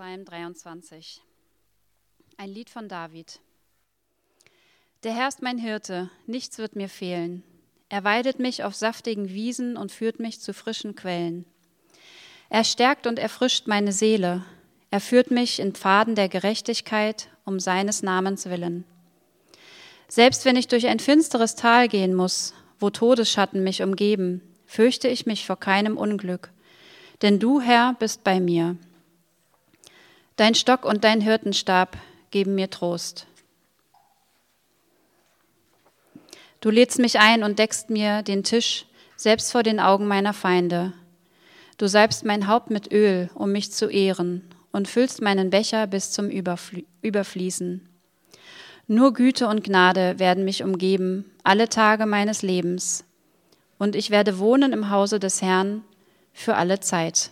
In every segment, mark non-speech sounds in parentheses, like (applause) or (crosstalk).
Psalm 23. Ein Lied von David. Der Herr ist mein Hirte, nichts wird mir fehlen. Er weidet mich auf saftigen Wiesen und führt mich zu frischen Quellen. Er stärkt und erfrischt meine Seele. Er führt mich in Pfaden der Gerechtigkeit um seines Namens willen. Selbst wenn ich durch ein finsteres Tal gehen muss, wo Todesschatten mich umgeben, fürchte ich mich vor keinem Unglück. Denn du, Herr, bist bei mir. Dein Stock und dein Hirtenstab geben mir Trost. Du lädst mich ein und deckst mir den Tisch, selbst vor den Augen meiner Feinde. Du salbst mein Haupt mit Öl, um mich zu ehren, und füllst meinen Becher bis zum Überfließen. Nur Güte und Gnade werden mich umgeben, alle Tage meines Lebens, und ich werde wohnen im Hause des Herrn für alle Zeit.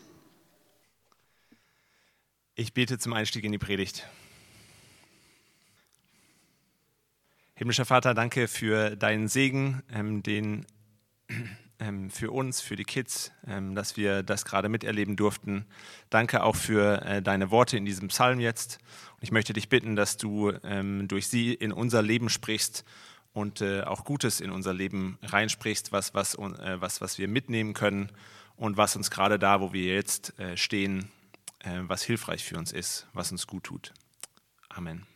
Ich bete zum Einstieg in die Predigt. Himmlischer Vater, danke für deinen Segen, ähm, den (clears throat) ähm, für uns, für die Kids, ähm, dass wir das gerade miterleben durften. Danke auch für äh, deine Worte in diesem Psalm jetzt. Und ich möchte dich bitten, dass du ähm, durch sie in unser Leben sprichst und äh, auch Gutes in unser Leben reinsprichst, was, was, äh, was, was wir mitnehmen können und was uns gerade da, wo wir jetzt äh, stehen, was hilfreich für uns ist, was uns gut tut. Amen.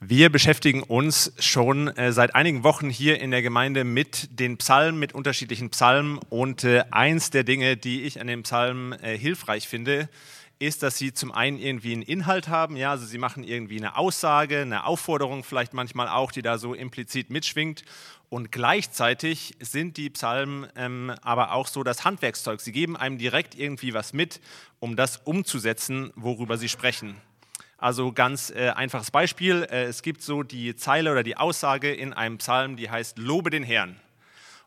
Wir beschäftigen uns schon äh, seit einigen Wochen hier in der Gemeinde mit den Psalmen, mit unterschiedlichen Psalmen. Und äh, eins der Dinge, die ich an den Psalmen äh, hilfreich finde, ist, dass sie zum einen irgendwie einen Inhalt haben, ja, also sie machen irgendwie eine Aussage, eine Aufforderung vielleicht manchmal auch, die da so implizit mitschwingt. Und gleichzeitig sind die Psalmen ähm, aber auch so das Handwerkszeug. Sie geben einem direkt irgendwie was mit, um das umzusetzen, worüber sie sprechen. Also ganz äh, einfaches Beispiel, äh, es gibt so die Zeile oder die Aussage in einem Psalm, die heißt, Lobe den Herrn.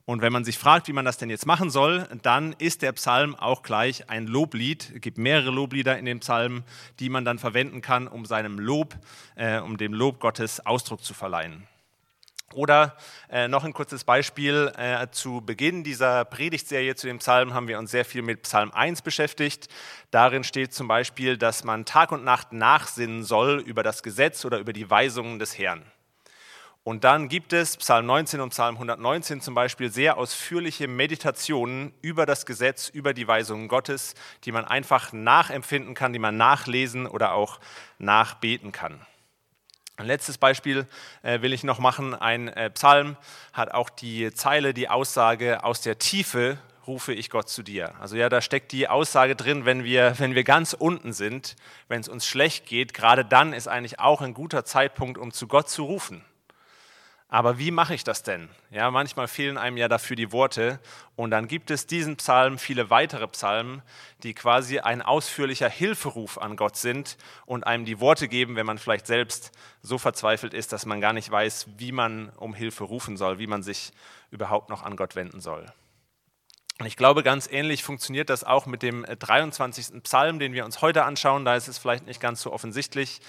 Und wenn man sich fragt, wie man das denn jetzt machen soll, dann ist der Psalm auch gleich ein Loblied. Es gibt mehrere Loblieder in dem Psalm, die man dann verwenden kann, um seinem Lob, äh, um dem Lob Gottes Ausdruck zu verleihen. Oder äh, noch ein kurzes Beispiel. Äh, zu Beginn dieser Predigtserie zu dem Psalm haben wir uns sehr viel mit Psalm 1 beschäftigt. Darin steht zum Beispiel, dass man Tag und Nacht nachsinnen soll über das Gesetz oder über die Weisungen des Herrn. Und dann gibt es Psalm 19 und Psalm 119 zum Beispiel sehr ausführliche Meditationen über das Gesetz, über die Weisungen Gottes, die man einfach nachempfinden kann, die man nachlesen oder auch nachbeten kann. Ein letztes Beispiel äh, will ich noch machen. Ein äh, Psalm hat auch die Zeile, die Aussage, aus der Tiefe rufe ich Gott zu dir. Also ja, da steckt die Aussage drin, wenn wir, wenn wir ganz unten sind, wenn es uns schlecht geht, gerade dann ist eigentlich auch ein guter Zeitpunkt, um zu Gott zu rufen. Aber wie mache ich das denn? Ja, manchmal fehlen einem ja dafür die Worte. Und dann gibt es diesen Psalm, viele weitere Psalmen, die quasi ein ausführlicher Hilferuf an Gott sind und einem die Worte geben, wenn man vielleicht selbst so verzweifelt ist, dass man gar nicht weiß, wie man um Hilfe rufen soll, wie man sich überhaupt noch an Gott wenden soll. Und ich glaube, ganz ähnlich funktioniert das auch mit dem 23. Psalm, den wir uns heute anschauen. Da ist es vielleicht nicht ganz so offensichtlich.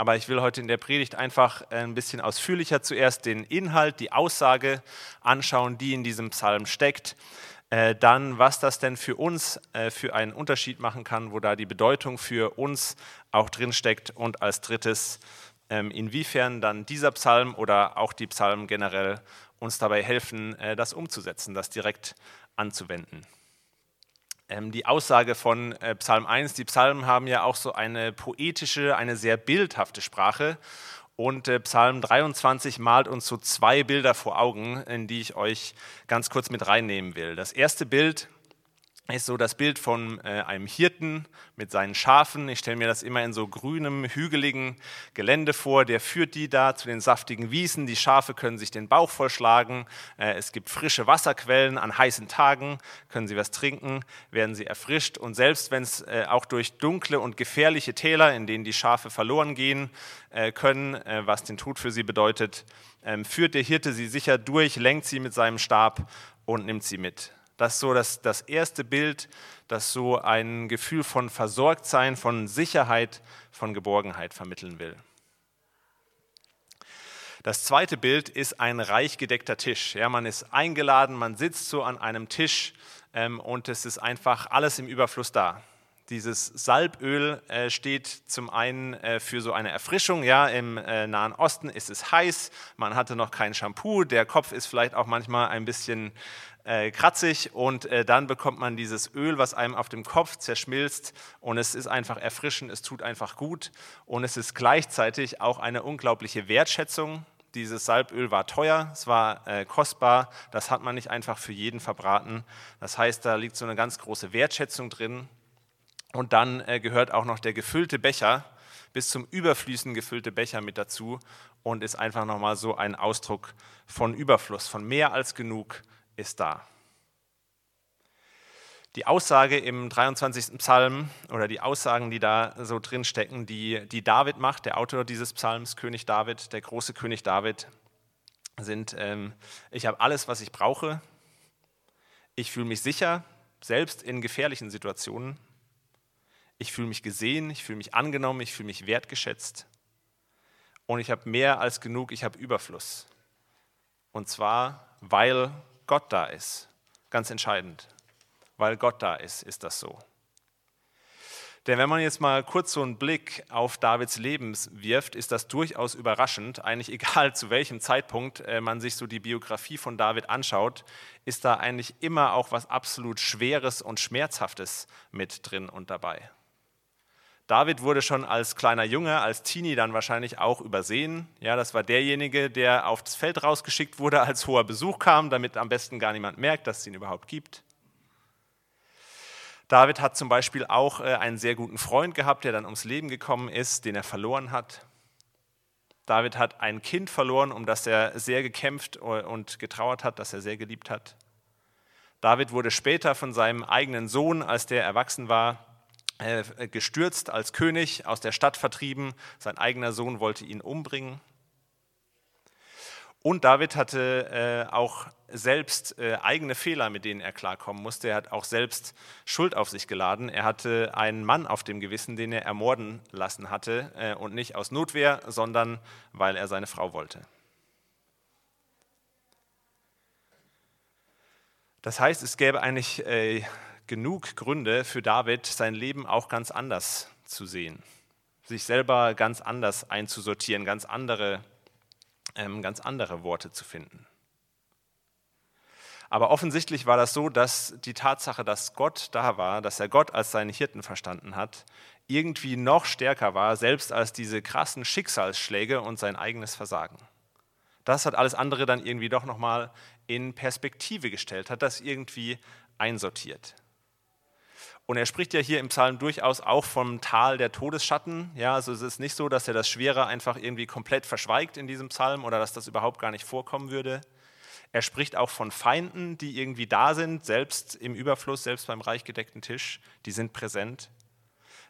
Aber ich will heute in der Predigt einfach äh, ein bisschen ausführlicher zuerst den Inhalt, die Aussage anschauen, die in diesem Psalm steckt. Äh, dann, was das denn für uns äh, für einen Unterschied machen kann, wo da die Bedeutung für uns auch drin steckt. Und als drittes, ähm, inwiefern dann dieser Psalm oder auch die Psalmen generell uns dabei helfen, das umzusetzen, das direkt anzuwenden. Ähm, die Aussage von äh, Psalm 1, die Psalmen haben ja auch so eine poetische, eine sehr bildhafte Sprache. Und äh, Psalm 23 malt uns so zwei Bilder vor Augen, in die ich euch ganz kurz mit reinnehmen will. Das erste Bild ist so das Bild von äh, einem Hirten mit seinen Schafen. Ich stelle mir das immer in so grünem, hügeligen Gelände vor. Der führt die da zu den saftigen Wiesen. Die Schafe können sich den Bauch vollschlagen. Äh, es gibt frische Wasserquellen. An heißen Tagen können sie was trinken, werden sie erfrischt. Und selbst wenn es äh, auch durch dunkle und gefährliche Täler, in denen die Schafe verloren gehen äh, können, äh, was den Tod für sie bedeutet, ähm, führt der Hirte sie sicher durch, lenkt sie mit seinem Stab und nimmt sie mit. Das ist so das, das erste Bild, das so ein Gefühl von Versorgtsein, von Sicherheit, von Geborgenheit vermitteln will. Das zweite Bild ist ein reich gedeckter Tisch. Ja, man ist eingeladen, man sitzt so an einem Tisch ähm, und es ist einfach alles im Überfluss da. Dieses Salböl äh, steht zum einen äh, für so eine Erfrischung. Ja, im äh, Nahen Osten ist es heiß, man hatte noch kein Shampoo, der Kopf ist vielleicht auch manchmal ein bisschen äh, kratzig und äh, dann bekommt man dieses Öl, was einem auf dem Kopf zerschmilzt und es ist einfach erfrischend, es tut einfach gut und es ist gleichzeitig auch eine unglaubliche Wertschätzung. Dieses Salböl war teuer, es war äh, kostbar, das hat man nicht einfach für jeden verbraten. Das heißt, da liegt so eine ganz große Wertschätzung drin und dann äh, gehört auch noch der gefüllte Becher, bis zum Überfließen gefüllte Becher mit dazu und ist einfach nochmal so ein Ausdruck von Überfluss, von mehr als genug ist da. Die Aussage im 23. Psalm oder die Aussagen, die da so drin stecken, die, die David macht, der Autor dieses Psalms, König David, der große König David, sind, ähm, ich habe alles, was ich brauche, ich fühle mich sicher, selbst in gefährlichen Situationen, ich fühle mich gesehen, ich fühle mich angenommen, ich fühle mich wertgeschätzt und ich habe mehr als genug, ich habe Überfluss. Und zwar, weil Gott da ist. Ganz entscheidend. Weil Gott da ist, ist das so. Denn wenn man jetzt mal kurz so einen Blick auf Davids Leben wirft, ist das durchaus überraschend. Eigentlich (laughs) egal zu welchem Zeitpunkt äh, man sich so die Biografie von David anschaut, ist da eigentlich immer auch was absolut Schweres und Schmerzhaftes mit drin und dabei. David wurde schon als kleiner Junge, als Teenie dann wahrscheinlich auch übersehen. Ja, das war derjenige, der auf das Feld rausgeschickt wurde, als hoher Besuch kam, damit am besten gar niemand merkt, dass es ihn überhaupt gibt. David hat zum Beispiel auch äh, einen sehr guten Freund gehabt, der dann ums Leben gekommen ist, den er verloren hat. David hat ein Kind verloren, um das er sehr gekämpft und getrauert hat, das er sehr geliebt hat. David wurde später von seinem eigenen Sohn, als der erwachsen war, äh, gestürzt als König, aus der Stadt vertrieben. Sein eigener Sohn wollte ihn umbringen. Und David hatte äh, auch selbst äh, eigene Fehler, mit denen er klarkommen musste. Er hat auch selbst Schuld auf sich geladen. Er hatte einen Mann auf dem Gewissen, den er ermorden lassen hatte. Äh, und nicht aus Notwehr, sondern weil er seine Frau wollte. Das heißt, es gäbe eigentlich äh, genug Gründe für David, sein Leben auch ganz anders zu sehen, sich selber ganz anders einzusortieren, ganz andere, ähm, ganz andere Worte zu finden. Aber offensichtlich war das so, dass die Tatsache, dass Gott da war, dass er Gott als seinen Hirten verstanden hat, irgendwie noch stärker war, selbst als diese krassen Schicksalsschläge und sein eigenes Versagen. Das hat alles andere dann irgendwie doch nochmal in Perspektive gestellt, hat das irgendwie einsortiert. Und er spricht ja hier im Psalm durchaus auch vom Tal der Todesschatten. Ja, also es ist nicht so, dass er das Schwere einfach irgendwie komplett verschweigt in diesem Psalm oder dass das überhaupt gar nicht vorkommen würde. Er spricht auch von Feinden, die irgendwie da sind, selbst im Überfluss, selbst beim reich gedeckten Tisch, die sind präsent.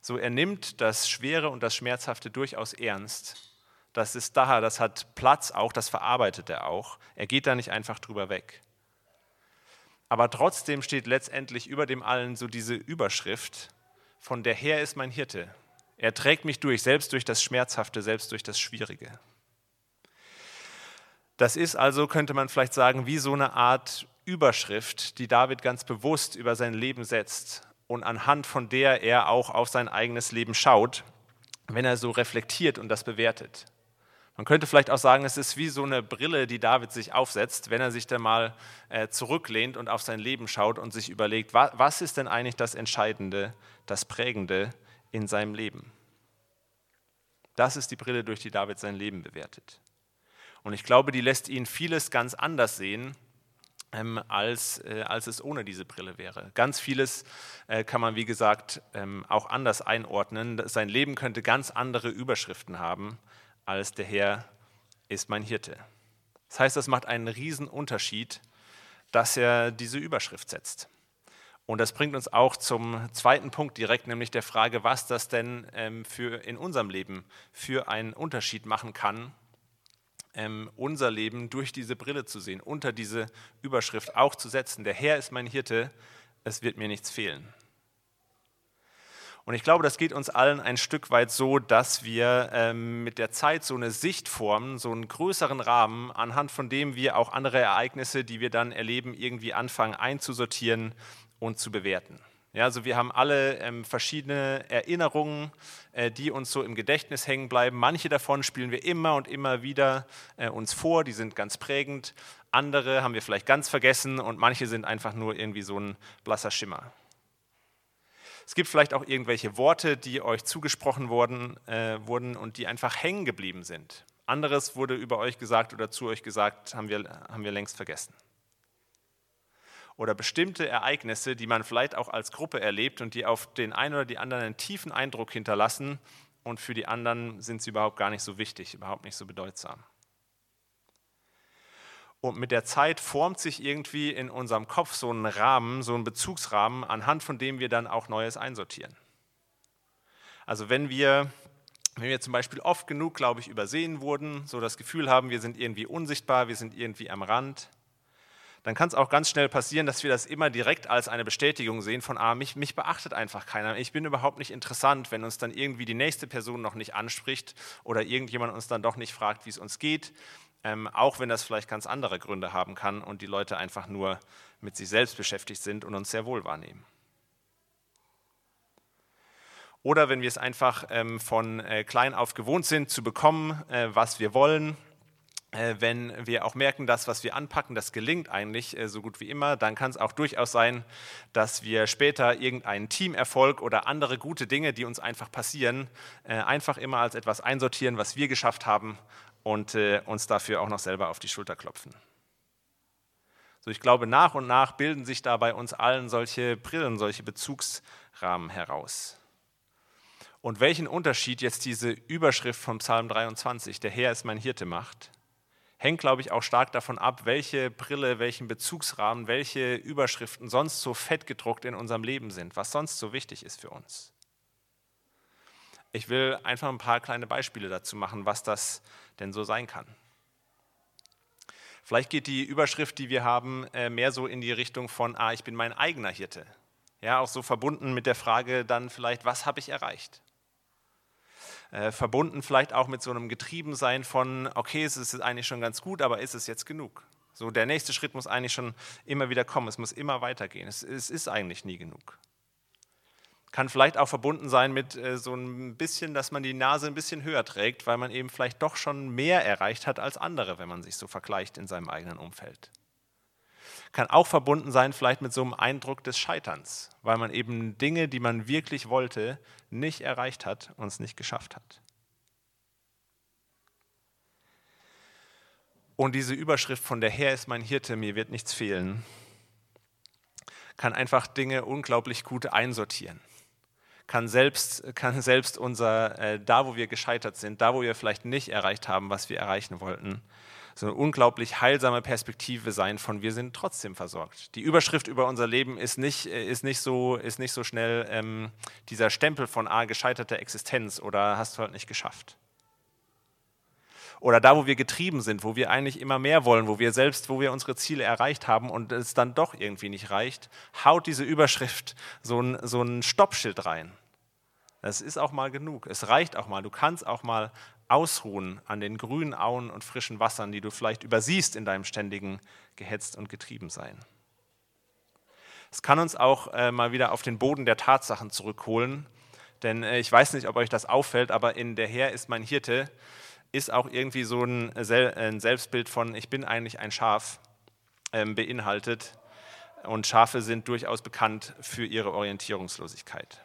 So, er nimmt das Schwere und das Schmerzhafte durchaus ernst. Das ist da, das hat Platz auch, das verarbeitet er auch. Er geht da nicht einfach drüber weg. Aber trotzdem steht letztendlich über dem allen so diese Überschrift von der Herr ist mein Hirte. Er trägt mich durch, selbst durch das Schmerzhafte, selbst durch das Schwierige. Das ist also, könnte man vielleicht sagen, wie so eine Art Überschrift, die David ganz bewusst über sein Leben setzt und anhand von der er auch auf sein eigenes Leben schaut, wenn er so reflektiert und das bewertet. Man könnte vielleicht auch sagen, es ist wie so eine Brille, die David sich aufsetzt, wenn er sich dann mal äh, zurücklehnt und auf sein Leben schaut und sich überlegt, was ist denn eigentlich das Entscheidende, das Prägende in seinem Leben? Das ist die Brille, durch die David sein Leben bewertet. Und ich glaube, die lässt ihn vieles ganz anders sehen, ähm, als, äh, als es ohne diese Brille wäre. Ganz vieles äh, kann man, wie gesagt, ähm, auch anders einordnen. Sein Leben könnte ganz andere Überschriften haben, als der Herr ist mein Hirte. Das heißt, das macht einen riesen Unterschied, dass er diese Überschrift setzt. Und das bringt uns auch zum zweiten Punkt direkt, nämlich der Frage, was das denn ähm, für in unserem Leben für einen Unterschied machen kann, ähm, unser Leben durch diese Brille zu sehen, unter diese Überschrift auch zu setzen. Der Herr ist mein Hirte, es wird mir nichts fehlen. Und ich glaube, das geht uns allen ein Stück weit so, dass wir ähm, mit der Zeit so eine Sicht formen, so einen größeren Rahmen, anhand von dem wir auch andere Ereignisse, die wir dann erleben, irgendwie anfangen einzusortieren und zu bewerten. Ja, also wir haben alle ähm, verschiedene Erinnerungen, äh, die uns so im Gedächtnis hängen bleiben. Manche davon spielen wir immer und immer wieder äh, uns vor, die sind ganz prägend. Andere haben wir vielleicht ganz vergessen und manche sind einfach nur irgendwie so ein blasser Schimmer. Es gibt vielleicht auch irgendwelche Worte, die euch zugesprochen wurden, äh, wurden und die einfach hängen geblieben sind. Anderes wurde über euch gesagt oder zu euch gesagt, haben wir, haben wir längst vergessen oder bestimmte Ereignisse, die man vielleicht auch als Gruppe erlebt und die auf den einen oder die anderen einen tiefen Eindruck hinterlassen und für die anderen sind sie überhaupt gar nicht so wichtig, überhaupt nicht so bedeutsam. Und mit der Zeit formt sich irgendwie in unserem Kopf so ein Rahmen, so ein Bezugsrahmen, anhand von dem wir dann auch Neues einsortieren. Also wenn wir, wenn wir zum Beispiel oft genug, glaube ich, übersehen wurden, so das Gefühl haben, wir sind irgendwie unsichtbar, wir sind irgendwie am Rand, dann kann es auch ganz schnell passieren, dass wir das immer direkt als eine Bestätigung sehen von, ah, mich, mich beachtet einfach keiner, ich bin überhaupt nicht interessant, wenn uns dann irgendwie die nächste Person noch nicht anspricht oder irgendjemand uns dann doch nicht fragt, wie es uns geht, ähm, auch wenn das vielleicht ganz andere Gründe haben kann und die Leute einfach nur mit sich selbst beschäftigt sind und uns sehr wohl wahrnehmen. Oder wenn wir es einfach ähm, von äh, klein auf gewohnt sind, zu bekommen, äh, was wir wollen, äh, wenn wir auch merken, dass was wir anpacken, das gelingt eigentlich äh, so gut wie immer, dann kann es auch durchaus sein, dass wir später irgendeinen Teamerfolg oder andere gute Dinge, die uns einfach passieren, äh, einfach immer als etwas einsortieren, was wir geschafft haben und uns dafür auch noch selber auf die Schulter klopfen. So, ich glaube, nach und nach bilden sich da bei uns allen solche Brillen, solche Bezugsrahmen heraus. Und welchen Unterschied jetzt diese Überschrift vom Psalm 23, der Herr ist mein Hirte, macht, hängt, glaube ich, auch stark davon ab, welche Brille, welchen Bezugsrahmen, welche Überschriften sonst so fett gedruckt in unserem Leben sind, was sonst so wichtig ist für uns. Ich will einfach ein paar kleine Beispiele dazu machen, was das denn so sein kann. Vielleicht geht die Überschrift, die wir haben, äh, mehr so in die Richtung von, ah, ich bin mein eigener Hirte. Ja, auch so verbunden mit der Frage dann vielleicht, was habe ich erreicht? äh, verbunden vielleicht auch mit so einem Getriebensein von, okay, es ist eigentlich schon ganz gut, aber ist es jetzt genug? So, der nächste Schritt muss eigentlich schon immer wieder kommen, es muss immer weitergehen, es, es ist eigentlich nie genug. Kann vielleicht auch verbunden sein mit äh, so ein bisschen, dass man die Nase ein bisschen höher trägt, weil man eben vielleicht doch schon mehr erreicht hat als andere, wenn man sich so vergleicht in seinem eigenen Umfeld kann auch verbunden sein vielleicht mit so einem Eindruck des Scheiterns, weil man eben Dinge, die man wirklich wollte, nicht erreicht hat und es nicht geschafft hat. Und diese Überschrift von der Herr ist mein Hirte, mir wird nichts fehlen, kann einfach Dinge unglaublich gut einsortieren. Kann selbst, kann selbst unser, äh, da wo wir gescheitert sind, da wo wir vielleicht nicht erreicht haben, was wir erreichen wollten, so eine unglaublich heilsame Perspektive sein von wir sind trotzdem versorgt. Die Überschrift über unser Leben ist nicht, äh, ist nicht, so, ist nicht so schnell ähm, dieser Stempel von ah, gescheiterter Existenz oder hast du halt nicht geschafft. Oder da, wo wir getrieben sind, wo wir eigentlich immer mehr wollen, wo wir selbst, wo wir unsere Ziele erreicht haben und es dann doch irgendwie nicht reicht, haut diese Überschrift so ein, so ein Stoppschild rein. Das ist auch mal genug. Es reicht auch mal. Du kannst auch mal ausruhen an den grünen Auen und frischen Wassern, die du vielleicht übersiehst in deinem ständigen Gehetzt und Getriebensein. Es kann uns auch äh, mal wieder auf den Boden der Tatsachen zurückholen, denn äh, ich weiß nicht, ob euch das auffällt, aber in Der Herr ist mein Hirte ist auch irgendwie so ein, Sel ein Selbstbild von ich bin eigentlich ein Schaf ähm, beinhaltet und Schafe sind durchaus bekannt für ihre Orientierungslosigkeit.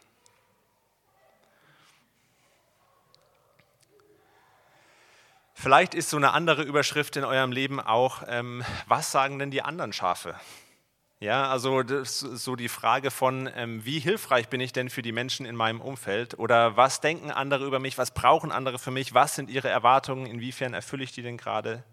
Vielleicht ist so eine andere Überschrift in eurem Leben auch, ähm, was sagen denn die anderen Schafe? Ja, also so die Frage von, ähm, wie hilfreich bin ich denn für die Menschen in meinem Umfeld? Oder was denken andere über mich? Was brauchen andere für mich? Was sind ihre Erwartungen? Inwiefern erfülle ich die denn gerade?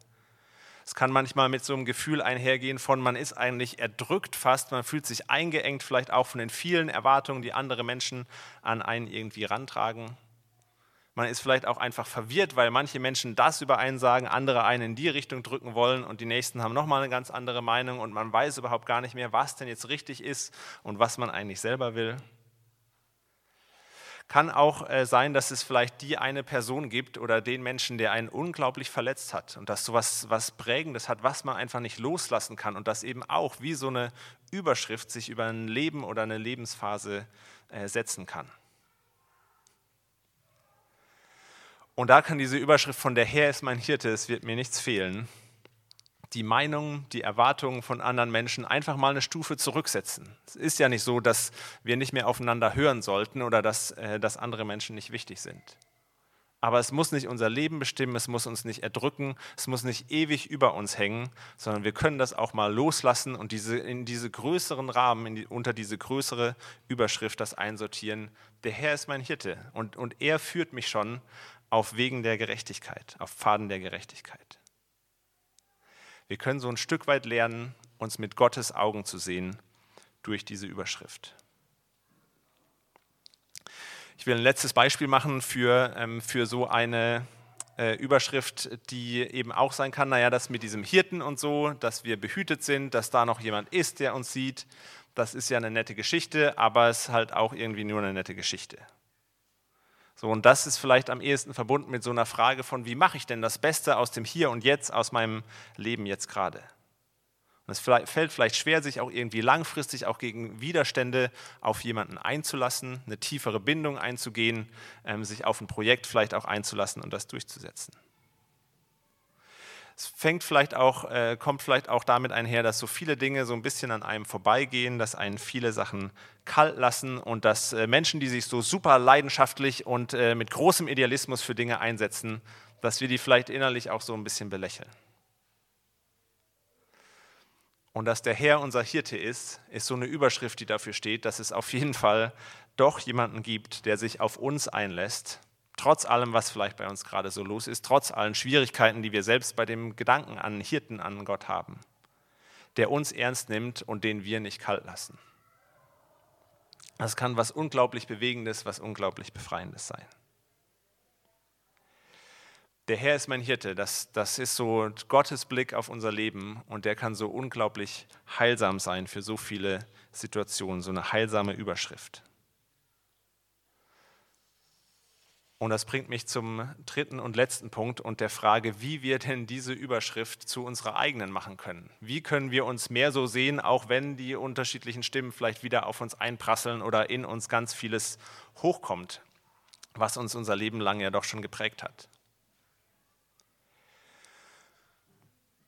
Es kann manchmal mit so einem Gefühl einhergehen von, man ist eigentlich erdrückt fast, man fühlt sich eingeengt, vielleicht auch von den vielen Erwartungen, die andere Menschen an einen irgendwie rantragen. Man ist vielleicht auch einfach verwirrt, weil manche Menschen das über einen sagen, andere einen in die Richtung drücken wollen und die nächsten haben nochmal eine ganz andere Meinung und man weiß überhaupt gar nicht mehr, was denn jetzt richtig ist und was man eigentlich selber will. Kann auch äh, sein, dass es vielleicht die eine Person gibt oder den Menschen, der einen unglaublich verletzt hat und dass so was, Prägendes hat, was man einfach nicht loslassen kann und das eben auch wie so eine Überschrift sich über ein Leben oder eine Lebensphase äh, setzen kann. Und da kann diese Überschrift von der Herr ist mein Hirte, es wird mir nichts fehlen, die Meinung, die Erwartungen von anderen Menschen einfach mal eine Stufe zurücksetzen. Es ist ja nicht so, dass wir nicht mehr aufeinander hören sollten oder dass, äh, dass andere Menschen nicht wichtig sind. Aber es muss nicht unser Leben bestimmen, es muss uns nicht erdrücken, es muss nicht ewig über uns hängen, sondern wir können das auch mal loslassen und diese, in diese größeren Rahmen, die, unter diese größere Überschrift das einsortieren. Der Herr ist mein Hirte und, und er führt mich schon auf Wegen der Gerechtigkeit, auf Pfaden der Gerechtigkeit. Wir können so ein Stück weit lernen, uns mit Gottes Augen zu sehen durch diese Überschrift. Ich will ein letztes Beispiel machen für, ähm, für so eine äh, Überschrift, die eben auch sein kann, naja, das mit diesem Hirten und so, dass wir behütet sind, dass da noch jemand ist, der uns sieht. Das ist ja eine nette Geschichte, aber es ist halt auch irgendwie nur eine nette Geschichte. So, und das ist vielleicht am ehesten verbunden mit so einer Frage von, wie mache ich denn das Beste aus dem Hier und Jetzt, aus meinem Leben jetzt gerade? Und es fällt vielleicht schwer, sich auch irgendwie langfristig auch gegen Widerstände auf jemanden einzulassen, eine tiefere Bindung einzugehen, ähm, sich auf ein Projekt vielleicht auch einzulassen und das durchzusetzen. Es fängt vielleicht auch, äh, kommt vielleicht auch damit einher, dass so viele Dinge so ein bisschen an einem vorbeigehen, dass einen viele Sachen kalt lassen und dass äh, Menschen, die sich so super leidenschaftlich und äh, mit großem Idealismus für Dinge einsetzen, dass wir die vielleicht innerlich auch so ein bisschen belächeln. Und dass der Herr unser Hirte ist, ist so eine Überschrift, die dafür steht, dass es auf jeden Fall doch jemanden gibt, der sich auf uns einlässt trotz allem, was vielleicht bei uns gerade so los ist, trotz allen Schwierigkeiten, die wir selbst bei dem Gedanken an Hirten, an Gott haben, der uns ernst nimmt und den wir nicht kalt lassen. Das kann was unglaublich Bewegendes, was unglaublich Befreiendes sein. Der Herr ist mein Hirte, das, das ist so Gottes Blick auf unser Leben und der kann so unglaublich heilsam sein für so viele Situationen, so eine heilsame Überschrift. Und das bringt mich zum dritten und letzten Punkt und der Frage, wie wir denn diese Überschrift zu unserer eigenen machen können. Wie können wir uns mehr so sehen, auch wenn die unterschiedlichen Stimmen vielleicht wieder auf uns einprasseln oder in uns ganz vieles hochkommt, was uns unser Leben lang ja doch schon geprägt hat.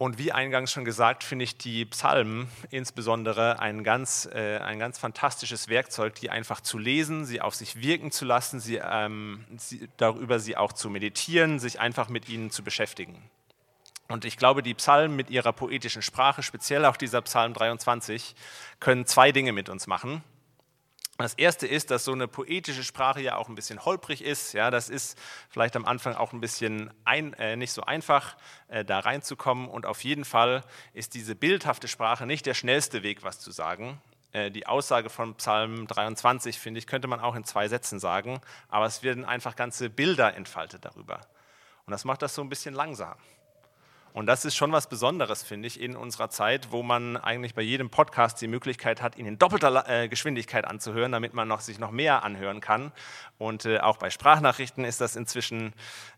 Und wie eingangs schon gesagt, finde ich die Psalmen insbesondere ein ganz, äh, ein ganz fantastisches Werkzeug, die einfach zu lesen, sie auf sich wirken zu lassen, sie, ähm, sie, darüber sie auch zu meditieren, sich einfach mit ihnen zu beschäftigen. Und ich glaube, die Psalmen mit ihrer poetischen Sprache, speziell auch dieser Psalm 23, können zwei Dinge mit uns machen. Das erste ist, dass so eine poetische Sprache ja auch ein bisschen holprig ist. Ja, das ist vielleicht am Anfang auch ein bisschen ein, äh, nicht so einfach, äh, da reinzukommen. Und auf jeden Fall ist diese bildhafte Sprache nicht der schnellste Weg, was zu sagen. Äh, die Aussage von Psalm 23, finde ich, könnte man auch in zwei Sätzen sagen, aber es werden einfach ganze Bilder entfaltet darüber. Und das macht das so ein bisschen langsam. Und das ist schon was Besonderes, finde ich, in unserer Zeit, wo man eigentlich bei jedem Podcast die Möglichkeit hat, ihn in doppelter äh, Geschwindigkeit anzuhören, damit man noch, sich noch mehr anhören kann. Und äh, auch bei Sprachnachrichten ist das inzwischen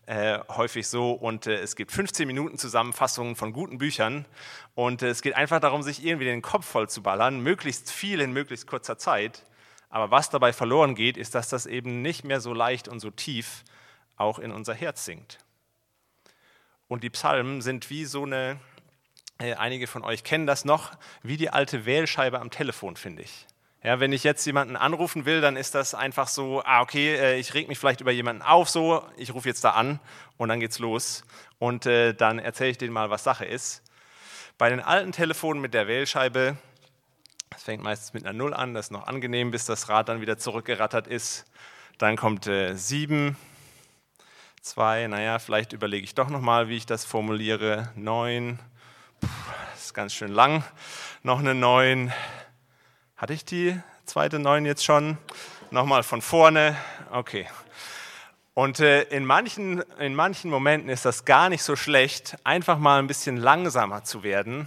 äh, häufig so. Und äh, es gibt 15 Minuten Zusammenfassungen von guten Büchern. Und äh, es geht einfach darum, sich irgendwie den Kopf voll zu ballern, möglichst viel in möglichst kurzer Zeit. Aber was dabei verloren geht, ist, dass das eben nicht mehr so leicht und so tief auch in unser Herz sinkt. Und die Psalmen sind wie so eine, äh, einige von euch kennen das noch, wie die alte Wählscheibe am Telefon, finde ich. Ja, wenn ich jetzt jemanden anrufen will, dann ist das einfach so, ah, okay, äh, ich reg mich vielleicht über jemanden auf, so, ich rufe jetzt da an und dann geht's los. Und äh, dann erzähle ich denen mal, was Sache ist. Bei den alten Telefonen mit der Wählscheibe, das fängt meistens mit einer Null an, das ist noch angenehm, bis das Rad dann wieder zurückgerattert ist. Dann kommt äh, sieben, zwei, naja, vielleicht überlege ich doch nochmal, wie ich das formuliere. 9, ist ganz schön lang. Noch eine neun. Hatte ich die zweite neun jetzt schon? Nochmal von vorne. Okay. Und äh, in, manchen, in manchen Momenten ist das gar nicht so schlecht, einfach mal ein bisschen langsamer zu werden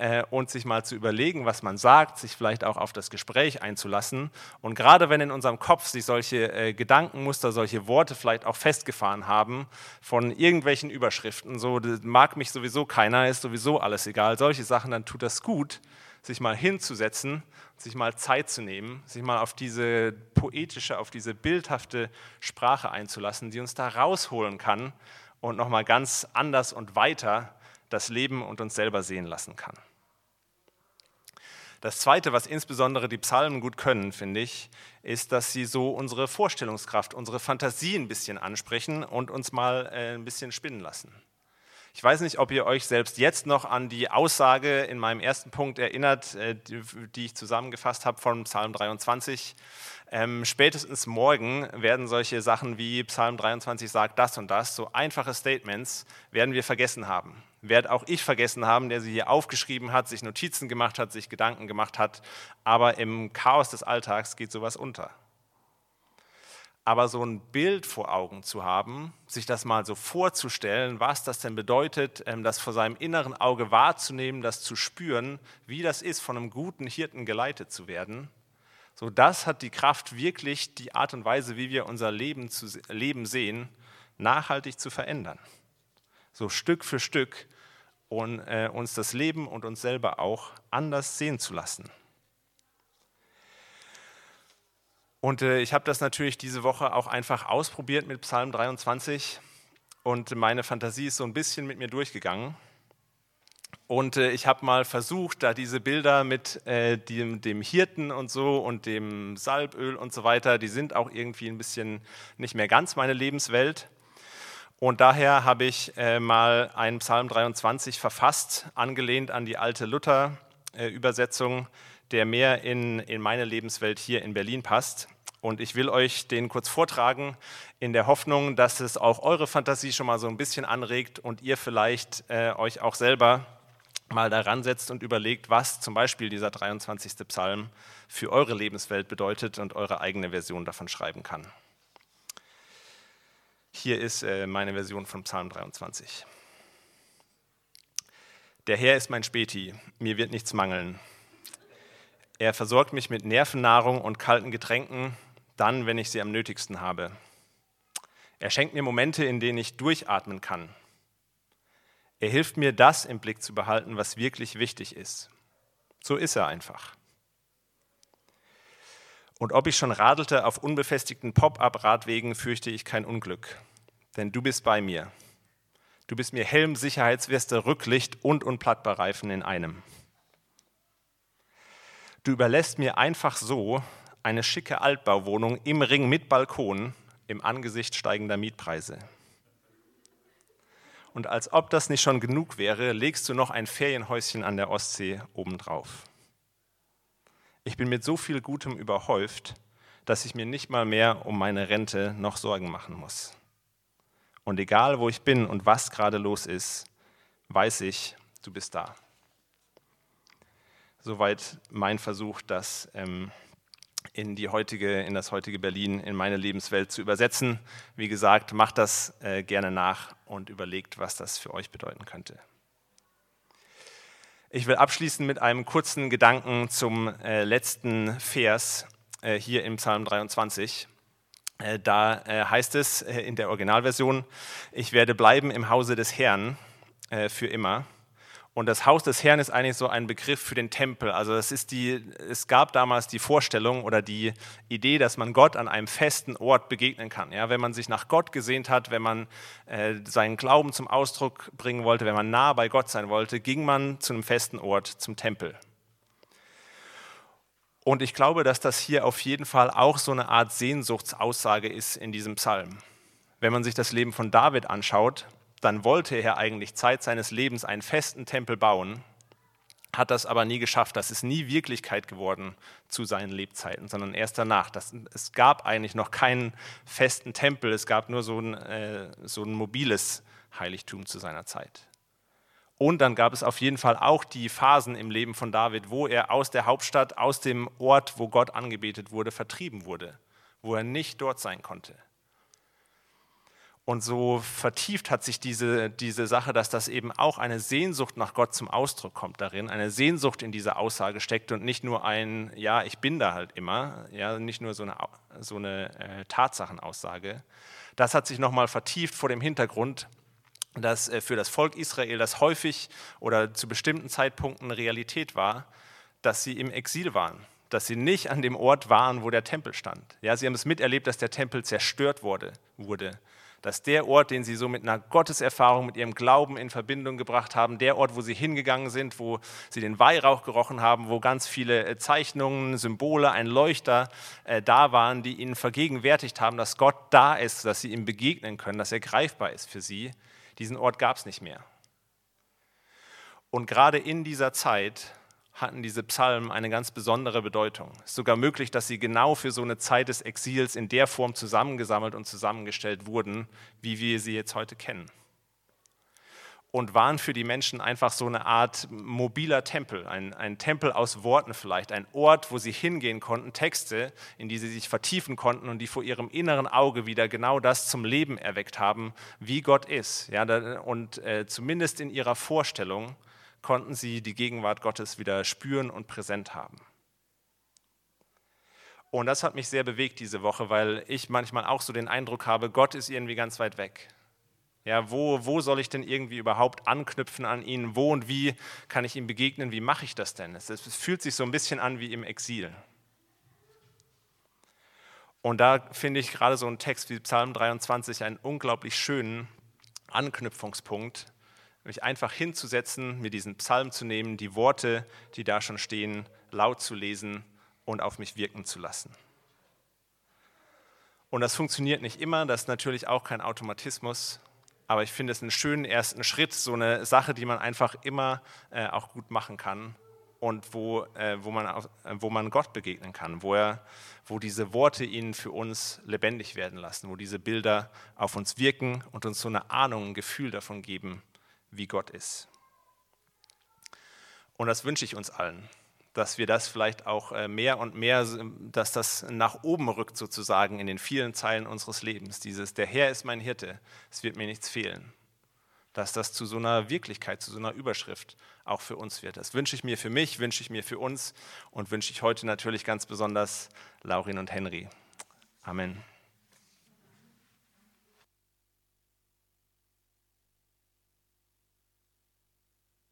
äh, und sich mal zu überlegen, was man sagt, sich vielleicht auch auf das Gespräch einzulassen. Und gerade wenn in unserem Kopf sich solche äh, Gedankenmuster, solche Worte vielleicht auch festgefahren haben von irgendwelchen Überschriften, so mag mich sowieso keiner, ist sowieso alles egal, solche Sachen, dann tut das gut, sich mal hinzusetzen, sich mal Zeit zu nehmen, sich mal auf diese poetische, auf diese bildhafte Sprache einzulassen, die uns da rausholen kann und nochmal ganz anders und weiter das Leben und uns selber sehen lassen kann. Das Zweite, was insbesondere die Psalmen gut können, finde ich, ist, dass sie so unsere Vorstellungskraft, unsere Fantasie ein bisschen ansprechen und uns mal äh, ein bisschen spinnen lassen. Ich weiß nicht, ob ihr euch selbst jetzt noch an die Aussage in meinem ersten Punkt erinnert, äh, die ich zusammengefasst habe von Psalm 23. Ähm, spätestens morgen werden solche Sachen wie Psalm 23 sagt das und das, so einfache Statements, werden wir vergessen haben. Werde auch ich vergessen haben, der sie hier aufgeschrieben hat, sich Notizen gemacht hat, sich Gedanken gemacht hat. Aber im Chaos des Alltags geht sowas unter. Aber so ein Bild vor Augen zu haben, sich das mal so vorzustellen, was das denn bedeutet, ähm, das vor seinem inneren Auge wahrzunehmen, das zu spüren, wie das ist, von einem guten Hirten geleitet zu werden, so das hat die Kraft, wirklich die Art und Weise, wie wir unser Leben, zu, Leben sehen, nachhaltig zu verändern. So Stück für Stück und äh, uns das Leben und uns selber auch anders sehen zu lassen. Und äh, ich habe das natürlich diese Woche auch einfach ausprobiert mit Psalm 23 und meine Fantasie ist so ein bisschen mit mir durchgegangen. Und äh, ich habe mal versucht, da diese Bilder mit äh, dem, dem, Hirten und so und dem Salböl und so weiter, die sind auch irgendwie ein bisschen nicht mehr ganz meine Lebenswelt. Und daher habe ich äh, mal einen Psalm 23 verfasst, angelehnt an die alte Luther-Übersetzung, der mehr in, in meine Lebenswelt hier in Berlin passt. Und ich will euch den kurz vortragen, in der Hoffnung, dass es auch eure Fantasie schon mal so ein bisschen anregt und ihr vielleicht äh, euch auch selber mal daran setzt und überlegt, was zum Beispiel dieser 23. Psalm für eure Lebenswelt bedeutet und eure eigene Version davon schreiben kann. Hier ist äh, meine Version von Psalm 23. Der Herr ist mein Späti, mir wird nichts mangeln. Er versorgt mich mit Nervennahrung und kalten Getränken, dann, wenn ich sie am nötigsten habe. Er schenkt mir Momente, in denen ich durchatmen kann. Er hilft mir, das im Blick zu behalten, was wirklich wichtig ist. So ist er einfach. Und ob ich schon radelte auf unbefestigten Pop-up-Radwegen, fürchte ich kein Unglück. Denn du bist bei mir. Du bist mir Helm, Sicherheitsweste, Rücklicht und unplattbar Reifen in einem. Du überlässt mir einfach so eine schicke Altbauwohnung im Ring mit Balkon im Angesicht steigender Mietpreise. Und als ob das nicht schon genug wäre, legst du noch ein Ferienhäuschen an der Ostsee obendrauf. Ich bin mit so viel Gutem überhäuft, dass ich mir nicht mal mehr um meine Rente noch Sorgen machen muss. Und egal, wo ich bin und was gerade los ist, weiß ich, du bist da. Soweit mein Versuch, das ähm, in, die heutige, in das heutige Berlin, in meine Lebenswelt zu übersetzen. Wie gesagt, macht das äh, gerne nach und überlegt, was das für euch bedeuten könnte. Ich will abschließen mit einem kurzen Gedanken zum äh, letzten Vers äh, hier im Psalm 23. Äh, da heißt es in der Originalversion, ich werde bleiben im Hause des Herrn für immer. Und das Haus des Herrn ist eigentlich so ein Begriff für den Tempel. Also es, ist die, es gab damals die Vorstellung oder die Idee, dass man Gott an einem festen Ort begegnen kann. Ja, wenn man sich nach Gott gesehnt hat, wenn man äh, seinen Glauben zum Ausdruck bringen wollte, wenn man nah bei Gott sein wollte, ging man zu einem festen Ort, zum Tempel. Und ich glaube, dass das hier auf jeden Fall auch so eine Art Sehnsuchtsaussage ist in diesem Psalm. Wenn man sich das Leben von David anschaut, dann wollte er eigentlich Zeit seines Lebens einen festen Tempel bauen, hat das aber nie geschafft. Das ist nie Wirklichkeit geworden zu seinen Lebzeiten, sondern erst danach. Das, es gab eigentlich noch keinen festen Tempel, es gab nur so ein, äh, so ein mobiles Heiligtum zu seiner Zeit. Und dann gab es auf jeden Fall auch die Phasen im Leben von David, wo er aus der Hauptstadt, aus dem Ort, wo Gott angebetet wurde, vertrieben wurde, wo er nicht dort sein konnte. Und so vertieft hat sich diese, diese Sache, dass das eben auch eine Sehnsucht nach Gott zum Ausdruck kommt darin, eine Sehnsucht in dieser Aussage steckt und nicht nur ein, ja, ich bin da halt immer, ja, nicht nur so eine, so eine äh, Tatsachenaussage. Das hat sich nochmal vertieft vor dem Hintergrund, dass äh, für das Volk Israel das häufig oder zu bestimmten Zeitpunkten Realität war, dass sie im Exil waren, dass sie nicht an dem Ort waren, wo der Tempel stand. Ja, sie haben es miterlebt, dass der Tempel zerstört wurde, wurde dass der Ort, den sie so mit einer Gotteserfahrung, mit ihrem Glauben in Verbindung gebracht haben, der Ort, wo sie hingegangen sind, wo sie den Weihrauch gerochen haben, wo ganz viele äh, Zeichnungen, Symbole, ein Leuchter äh, da waren, die ihnen vergegenwärtigt haben, dass Gott da ist, dass sie ihm begegnen können, dass er greifbar ist für sie. Diesen Ort gab es nicht mehr. Und gerade in dieser Zeit hatten diese Psalmen eine ganz besondere Bedeutung. Es ist sogar möglich, dass sie genau für so eine Zeit des Exils in der Form zusammengesammelt und zusammengestellt wurden, wie wir sie jetzt heute kennen. Und waren für die Menschen einfach so eine Art mobiler Tempel, ein, ein Tempel aus Worten vielleicht, ein Ort, wo sie hingehen konnten, Texte, in die sie sich vertiefen konnten und die vor ihrem inneren Auge wieder genau das zum Leben erweckt haben, wie Gott ist. Ja, und äh, zumindest in ihrer Vorstellung konnten sie die Gegenwart Gottes wieder spüren und präsent haben. Und das hat mich sehr bewegt diese Woche, weil ich manchmal auch so den Eindruck habe, Gott ist irgendwie ganz weit weg. Ja, wo, wo soll ich denn irgendwie überhaupt anknüpfen an ihn? Wo und wie kann ich ihm begegnen? Wie mache ich das denn? Es, es fühlt sich so ein bisschen an wie im Exil. Und da finde ich gerade so einen Text wie Psalm 23 einen unglaublich schönen Anknüpfungspunkt, mich einfach hinzusetzen, mir diesen Psalm zu nehmen, die Worte, die da schon stehen, laut zu lesen und auf mich wirken zu lassen. Und das funktioniert nicht immer, das ist natürlich auch kein Automatismus, aber ich finde es einen schönen ersten Schritt, so eine Sache, die man einfach immer äh, auch gut machen kann und wo, äh, wo, man, äh, wo man Gott begegnen kann, wo, er, wo diese Worte ihn für uns lebendig werden lassen, wo diese Bilder auf uns wirken und uns so eine Ahnung, ein Gefühl davon geben, wie Gott ist. Und das wünsche ich uns allen, dass wir das vielleicht auch äh, mehr und mehr, dass das nach oben rückt sozusagen in den vielen Zeilen unseres Lebens. Dieses, der Herr ist mein Hirte, es wird mir nichts fehlen. Dass das zu so einer Wirklichkeit, zu so einer Überschrift auch für uns wird. Das wünsche ich mir für mich, wünsche ich mir für uns und wünsche ich heute natürlich ganz besonders Laurin und Henry. Amen.